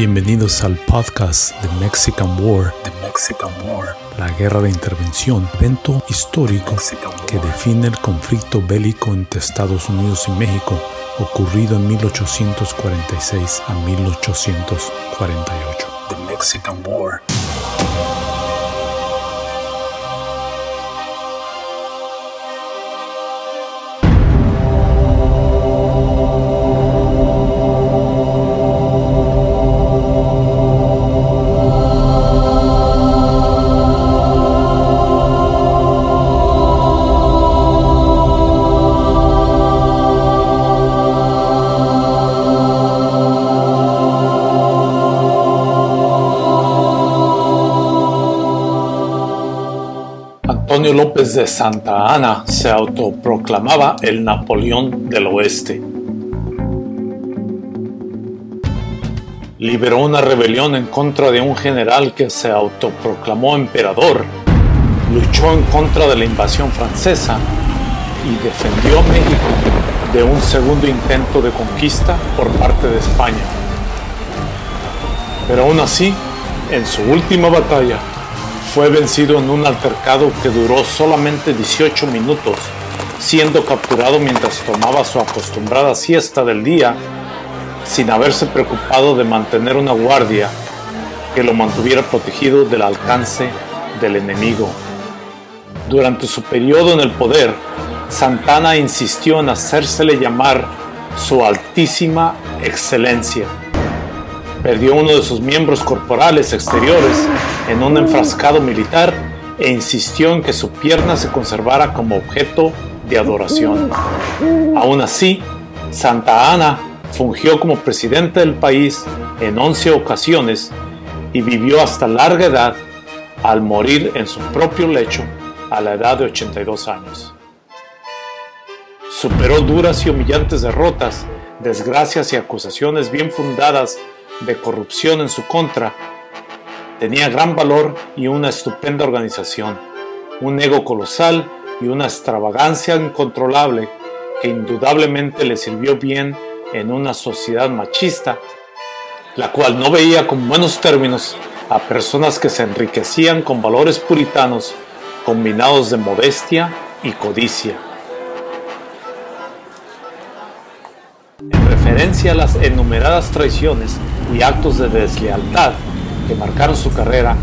Bienvenidos al podcast The Mexican War, The Mexican War, la guerra de intervención, evento histórico que define el conflicto bélico entre Estados Unidos y México ocurrido en 1846 a 1848. The Mexican War. Antonio López de Santa Ana se autoproclamaba el Napoleón del Oeste. Liberó una rebelión en contra de un general que se autoproclamó emperador, luchó en contra de la invasión francesa y defendió México de un segundo intento de conquista por parte de España. Pero aún así, en su última batalla, fue vencido en un altercado que duró solamente 18 minutos, siendo capturado mientras tomaba su acostumbrada siesta del día, sin haberse preocupado de mantener una guardia que lo mantuviera protegido del alcance del enemigo. Durante su periodo en el poder, Santana insistió en hacérsele llamar su altísima excelencia Perdió uno de sus miembros corporales exteriores en un enfrascado militar e insistió en que su pierna se conservara como objeto de adoración. Aún así, Santa Ana fungió como presidente del país en 11 ocasiones y vivió hasta larga edad al morir en su propio lecho a la edad de 82 años. Superó duras y humillantes derrotas, desgracias y acusaciones bien fundadas de corrupción en su contra, tenía gran valor y una estupenda organización, un ego colosal y una extravagancia incontrolable que indudablemente le sirvió bien en una sociedad machista, la cual no veía con buenos términos a personas que se enriquecían con valores puritanos combinados de modestia y codicia. En referencia a las enumeradas traiciones y actos de deslealtad que marcaron su carrera,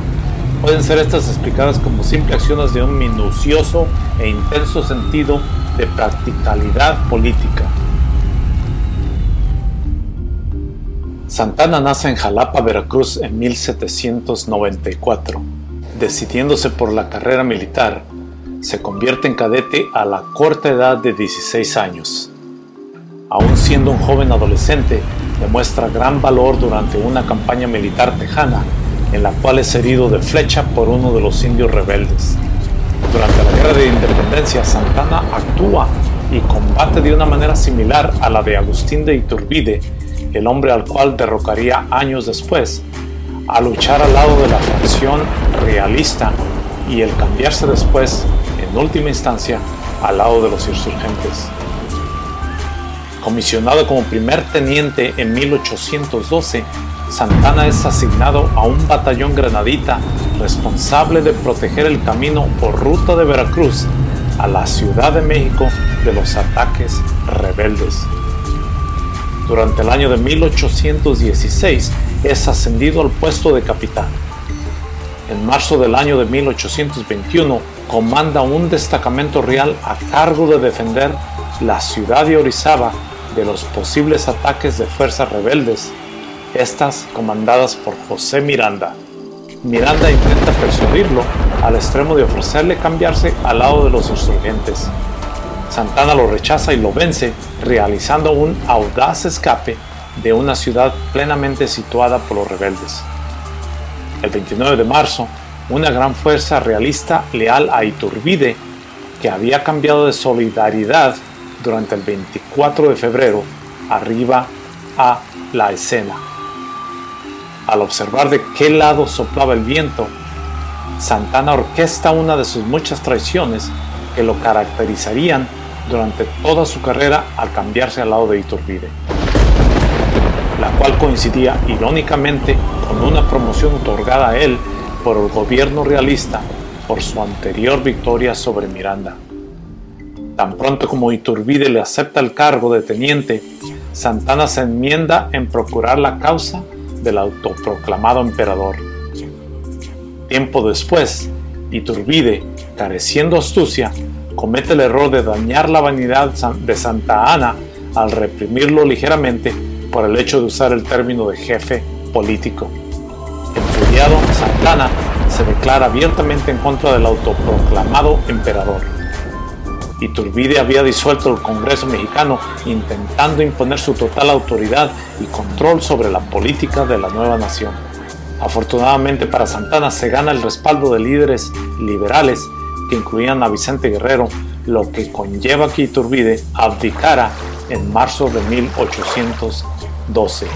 pueden ser estas explicadas como simples acciones de un minucioso e intenso sentido de practicalidad política. Santana nace en Jalapa, Veracruz en 1794. Decidiéndose por la carrera militar, se convierte en cadete a la corta edad de 16 años. Aún siendo un joven adolescente, demuestra gran valor durante una campaña militar tejana en la cual es herido de flecha por uno de los indios rebeldes. Durante la Guerra de Independencia, Santana actúa y combate de una manera similar a la de Agustín de Iturbide, el hombre al cual derrocaría años después, a luchar al lado de la facción realista y el cambiarse después, en última instancia, al lado de los insurgentes. Comisionado como primer teniente en 1812, Santana es asignado a un batallón granadita responsable de proteger el camino por ruta de Veracruz a la Ciudad de México de los ataques rebeldes. Durante el año de 1816 es ascendido al puesto de capitán. En marzo del año de 1821 comanda un destacamento real a cargo de defender la ciudad de Orizaba de los posibles ataques de fuerzas rebeldes, estas comandadas por José Miranda. Miranda intenta persuadirlo al extremo de ofrecerle cambiarse al lado de los insurgentes. Santana lo rechaza y lo vence, realizando un audaz escape de una ciudad plenamente situada por los rebeldes. El 29 de marzo, una gran fuerza realista leal a Iturbide, que había cambiado de solidaridad durante el 24 de febrero arriba a la escena. Al observar de qué lado soplaba el viento, Santana orquesta una de sus muchas traiciones que lo caracterizarían durante toda su carrera al cambiarse al lado de Iturbide. La cual coincidía irónicamente con una promoción otorgada a él por el gobierno realista por su anterior victoria sobre Miranda. Tan pronto como Iturbide le acepta el cargo de teniente, Santana se enmienda en procurar la causa del autoproclamado emperador. Tiempo después, Iturbide, careciendo astucia, comete el error de dañar la vanidad de Santa Ana al reprimirlo ligeramente por el hecho de usar el término de jefe político. Enfuriado, Santana se declara abiertamente en contra del autoproclamado emperador. Iturbide había disuelto el Congreso mexicano intentando imponer su total autoridad y control sobre la política de la nueva nación. Afortunadamente para Santana se gana el respaldo de líderes liberales que incluían a Vicente Guerrero, lo que conlleva que Iturbide abdicara en marzo de 1812.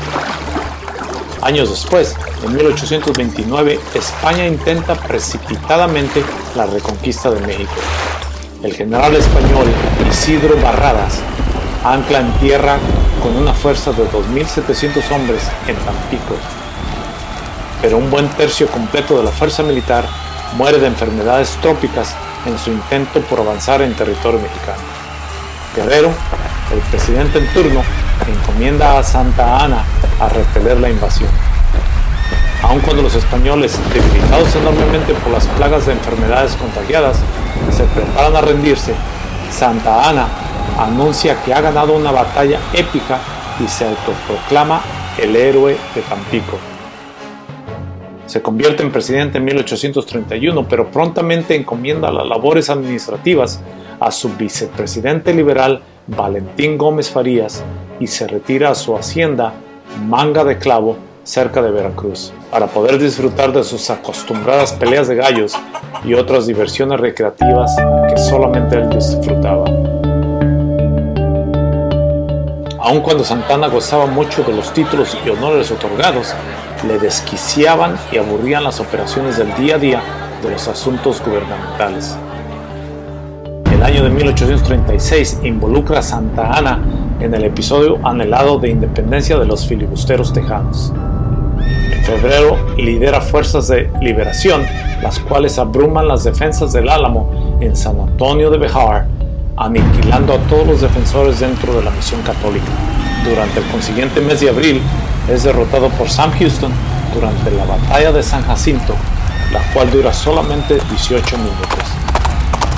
Años después, en 1829, España intenta precipitadamente la reconquista de México. El general español Isidro Barradas ancla en tierra con una fuerza de 2.700 hombres en Tampico. Pero un buen tercio completo de la fuerza militar muere de enfermedades trópicas en su intento por avanzar en territorio mexicano. Guerrero el presidente en turno encomienda a Santa Ana a repeler la invasión. Aun cuando los españoles, debilitados enormemente por las plagas de enfermedades contagiadas, se preparan a rendirse, Santa Ana anuncia que ha ganado una batalla épica y se autoproclama el héroe de Tampico. Se convierte en presidente en 1831, pero prontamente encomienda las labores administrativas a su vicepresidente liberal Valentín Gómez Farías y se retira a su hacienda Manga de Clavo cerca de Veracruz para poder disfrutar de sus acostumbradas peleas de gallos y otras diversiones recreativas que solamente él disfrutaba. Aun cuando Santana gozaba mucho de los títulos y honores otorgados, le desquiciaban y aburrían las operaciones del día a día de los asuntos gubernamentales el año de 1836 involucra a Santa Ana en el episodio anhelado de independencia de los filibusteros tejanos. Febrero lidera fuerzas de liberación, las cuales abruman las defensas del Álamo en San Antonio de Bejar, aniquilando a todos los defensores dentro de la misión católica. Durante el consiguiente mes de abril es derrotado por Sam Houston durante la batalla de San Jacinto, la cual dura solamente 18 minutos.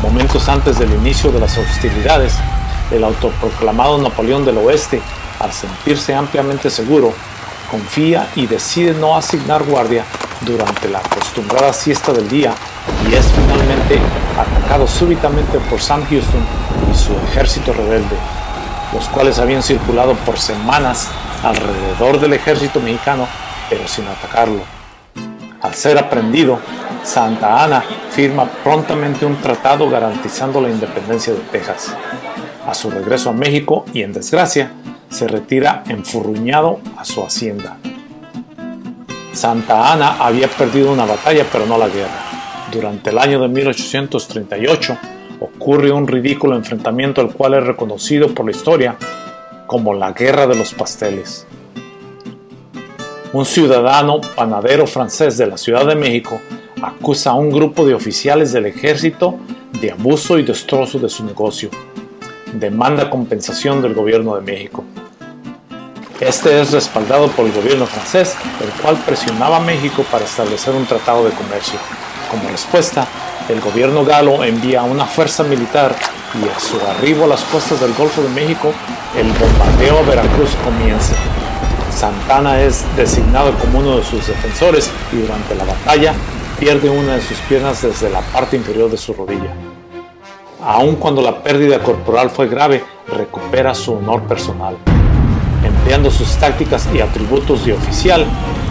Momentos antes del inicio de las hostilidades, el autoproclamado Napoleón del Oeste, al sentirse ampliamente seguro, confía y decide no asignar guardia durante la acostumbrada siesta del día y es finalmente atacado súbitamente por Sam Houston y su ejército rebelde, los cuales habían circulado por semanas alrededor del ejército mexicano, pero sin atacarlo. Al ser aprendido, Santa Ana firma prontamente un tratado garantizando la independencia de Texas. A su regreso a México y en desgracia, se retira enfurruñado a su hacienda. Santa Ana había perdido una batalla pero no la guerra. Durante el año de 1838 ocurre un ridículo enfrentamiento el cual es reconocido por la historia como la Guerra de los Pasteles. Un ciudadano panadero francés de la Ciudad de México acusa a un grupo de oficiales del ejército de abuso y destrozo de su negocio. Demanda compensación del gobierno de México. Este es respaldado por el gobierno francés, el cual presionaba a México para establecer un tratado de comercio. Como respuesta, el gobierno galo envía una fuerza militar y a su arribo a las costas del Golfo de México, el bombardeo a Veracruz comienza. Santana es designado como uno de sus defensores y durante la batalla pierde una de sus piernas desde la parte inferior de su rodilla. Aun cuando la pérdida corporal fue grave, recupera su honor personal. Empleando sus tácticas y atributos de oficial,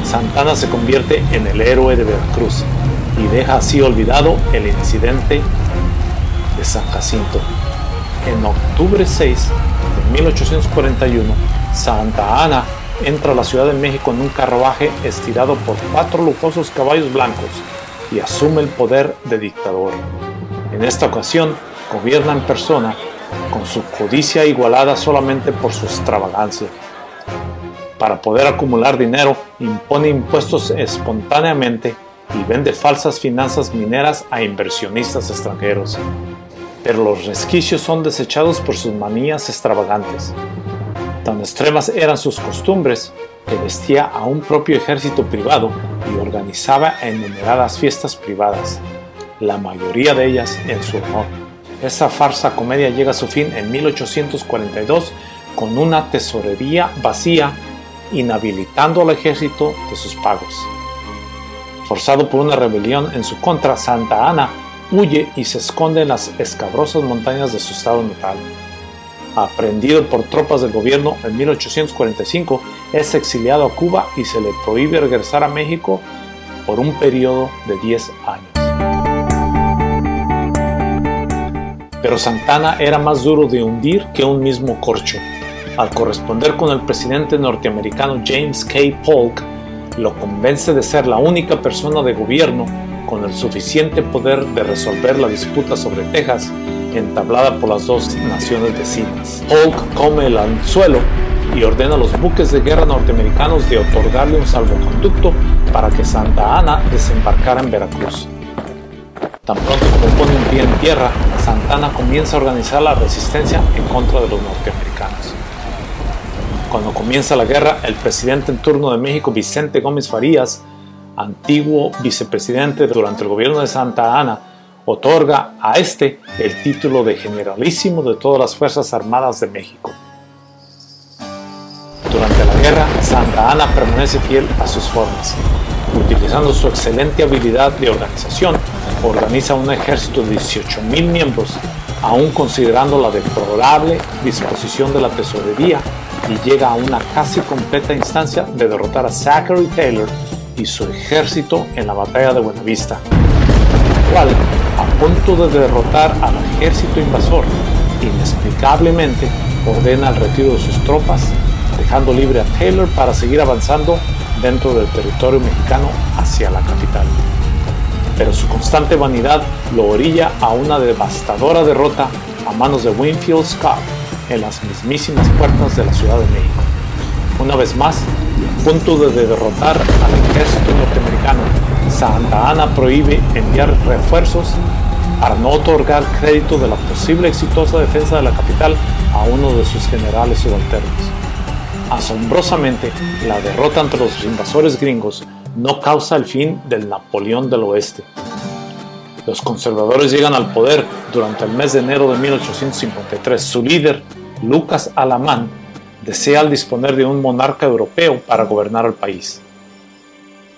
Santana se convierte en el héroe de Veracruz y deja así olvidado el incidente de San Jacinto. En octubre 6 de 1841, Santa Ana entra a la Ciudad de México en un carruaje estirado por cuatro lujosos caballos blancos y asume el poder de dictador. En esta ocasión, gobierna en persona, con su codicia igualada solamente por su extravagancia. Para poder acumular dinero, impone impuestos espontáneamente y vende falsas finanzas mineras a inversionistas extranjeros. Pero los resquicios son desechados por sus manías extravagantes. Tan extremas eran sus costumbres que vestía a un propio ejército privado y organizaba enumeradas fiestas privadas, la mayoría de ellas en su honor. Esa farsa comedia llega a su fin en 1842 con una tesorería vacía, inhabilitando al ejército de sus pagos. Forzado por una rebelión en su contra, Santa Ana huye y se esconde en las escabrosas montañas de su estado natal. Aprendido por tropas del gobierno en 1845, es exiliado a Cuba y se le prohíbe regresar a México por un periodo de 10 años. Pero Santana era más duro de hundir que un mismo corcho. Al corresponder con el presidente norteamericano James K. Polk, lo convence de ser la única persona de gobierno con el suficiente poder de resolver la disputa sobre Texas entablada por las dos naciones vecinas. Polk come el anzuelo y ordena a los buques de guerra norteamericanos de otorgarle un salvoconducto para que Santa Ana desembarcara en Veracruz. Tan pronto como pone un pie en tierra, Santana comienza a organizar la resistencia en contra de los norteamericanos. Cuando comienza la guerra, el presidente en turno de México, Vicente Gómez Farías, antiguo vicepresidente durante el gobierno de Santa Ana, otorga a este el título de generalísimo de todas las Fuerzas Armadas de México. Durante la guerra, Santa Ana permanece fiel a sus formas. Utilizando su excelente habilidad de organización, organiza un ejército de 18.000 miembros, aún considerando la deplorable disposición de la tesorería, y llega a una casi completa instancia de derrotar a Zachary Taylor y su ejército en la batalla de Buenavista, cual, a punto de derrotar al ejército invasor, inexplicablemente ordena el retiro de sus tropas, dejando libre a Taylor para seguir avanzando dentro del territorio mexicano hacia la capital. Pero su constante vanidad lo orilla a una devastadora derrota a manos de Winfield Scott en las mismísimas puertas de la Ciudad de México. Una vez más, a punto de derrotar al ejército norteamericano, Santa Ana prohíbe enviar refuerzos para no otorgar crédito de la posible exitosa defensa de la capital a uno de sus generales subalternos. Asombrosamente, la derrota ante los invasores gringos no causa el fin del Napoleón del Oeste. Los conservadores llegan al poder durante el mes de enero de 1853. Su líder, Lucas Alamán, desea disponer de un monarca europeo para gobernar el país.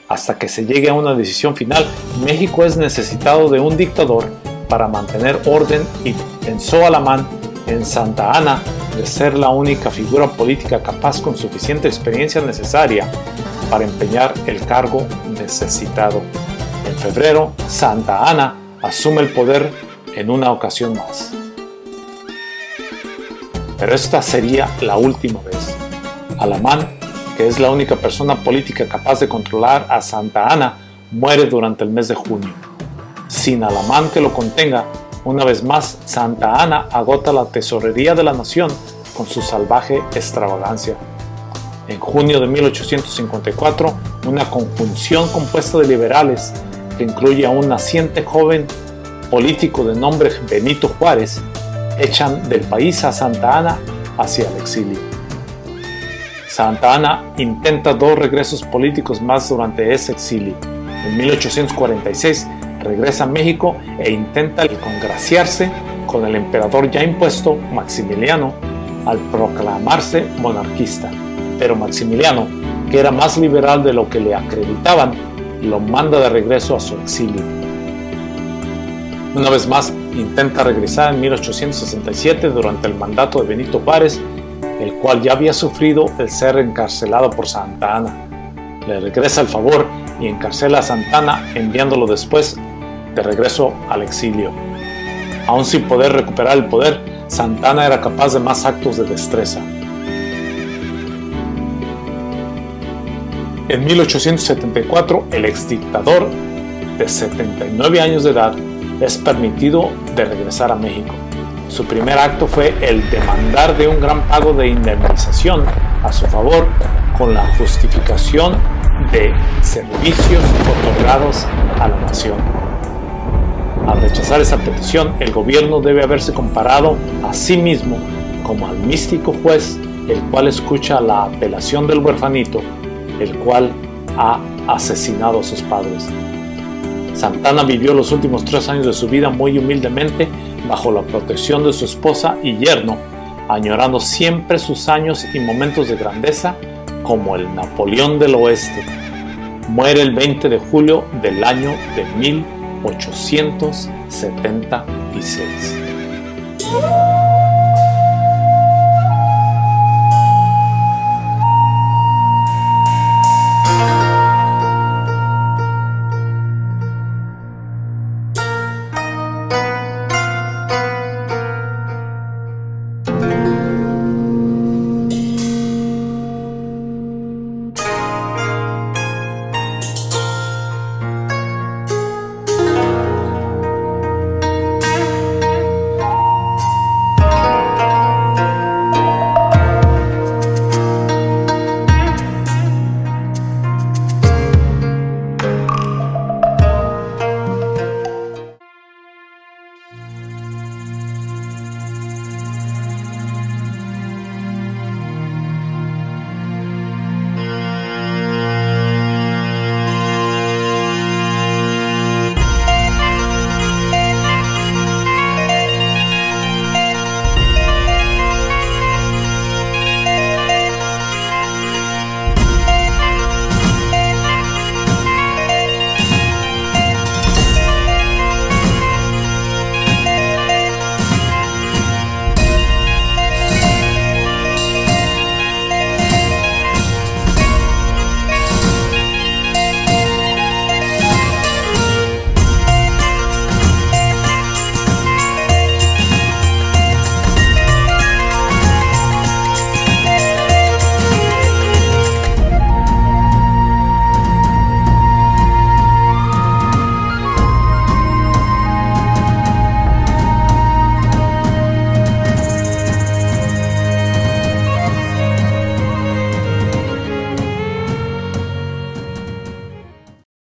Hasta que se llegue a una decisión final, México es necesitado de un dictador para mantener orden y pensó Alamán en Santa Ana de ser la única figura política capaz con suficiente experiencia necesaria para empeñar el cargo necesitado. En febrero, Santa Ana asume el poder en una ocasión más. Pero esta sería la última vez. Alamán, que es la única persona política capaz de controlar a Santa Ana, muere durante el mes de junio. Sin Alamán que lo contenga, una vez más, Santa Ana agota la tesorería de la nación con su salvaje extravagancia. En junio de 1854, una conjunción compuesta de liberales, que incluye a un naciente joven político de nombre Benito Juárez, echan del país a Santa Ana hacia el exilio. Santa Ana intenta dos regresos políticos más durante ese exilio. En 1846 regresa a México e intenta congraciarse con el emperador ya impuesto, Maximiliano, al proclamarse monarquista. Pero Maximiliano, que era más liberal de lo que le acreditaban, lo manda de regreso a su exilio. Una vez más, intenta regresar en 1867 durante el mandato de Benito Juárez, el cual ya había sufrido el ser encarcelado por Santa Ana. Le regresa el favor y encarcela a Santana enviándolo después de regreso al exilio. Aún sin poder recuperar el poder, Santana era capaz de más actos de destreza. En 1874, el exdictador de 79 años de edad es permitido de regresar a México. Su primer acto fue el demandar de un gran pago de indemnización a su favor con la justificación de servicios otorgados a la nación. Al rechazar esa petición, el gobierno debe haberse comparado a sí mismo como al místico juez, el cual escucha la apelación del huerfanito, el cual ha asesinado a sus padres. Santana vivió los últimos tres años de su vida muy humildemente bajo la protección de su esposa y yerno, añorando siempre sus años y momentos de grandeza como el Napoleón del Oeste. Muere el 20 de julio del año de 1876.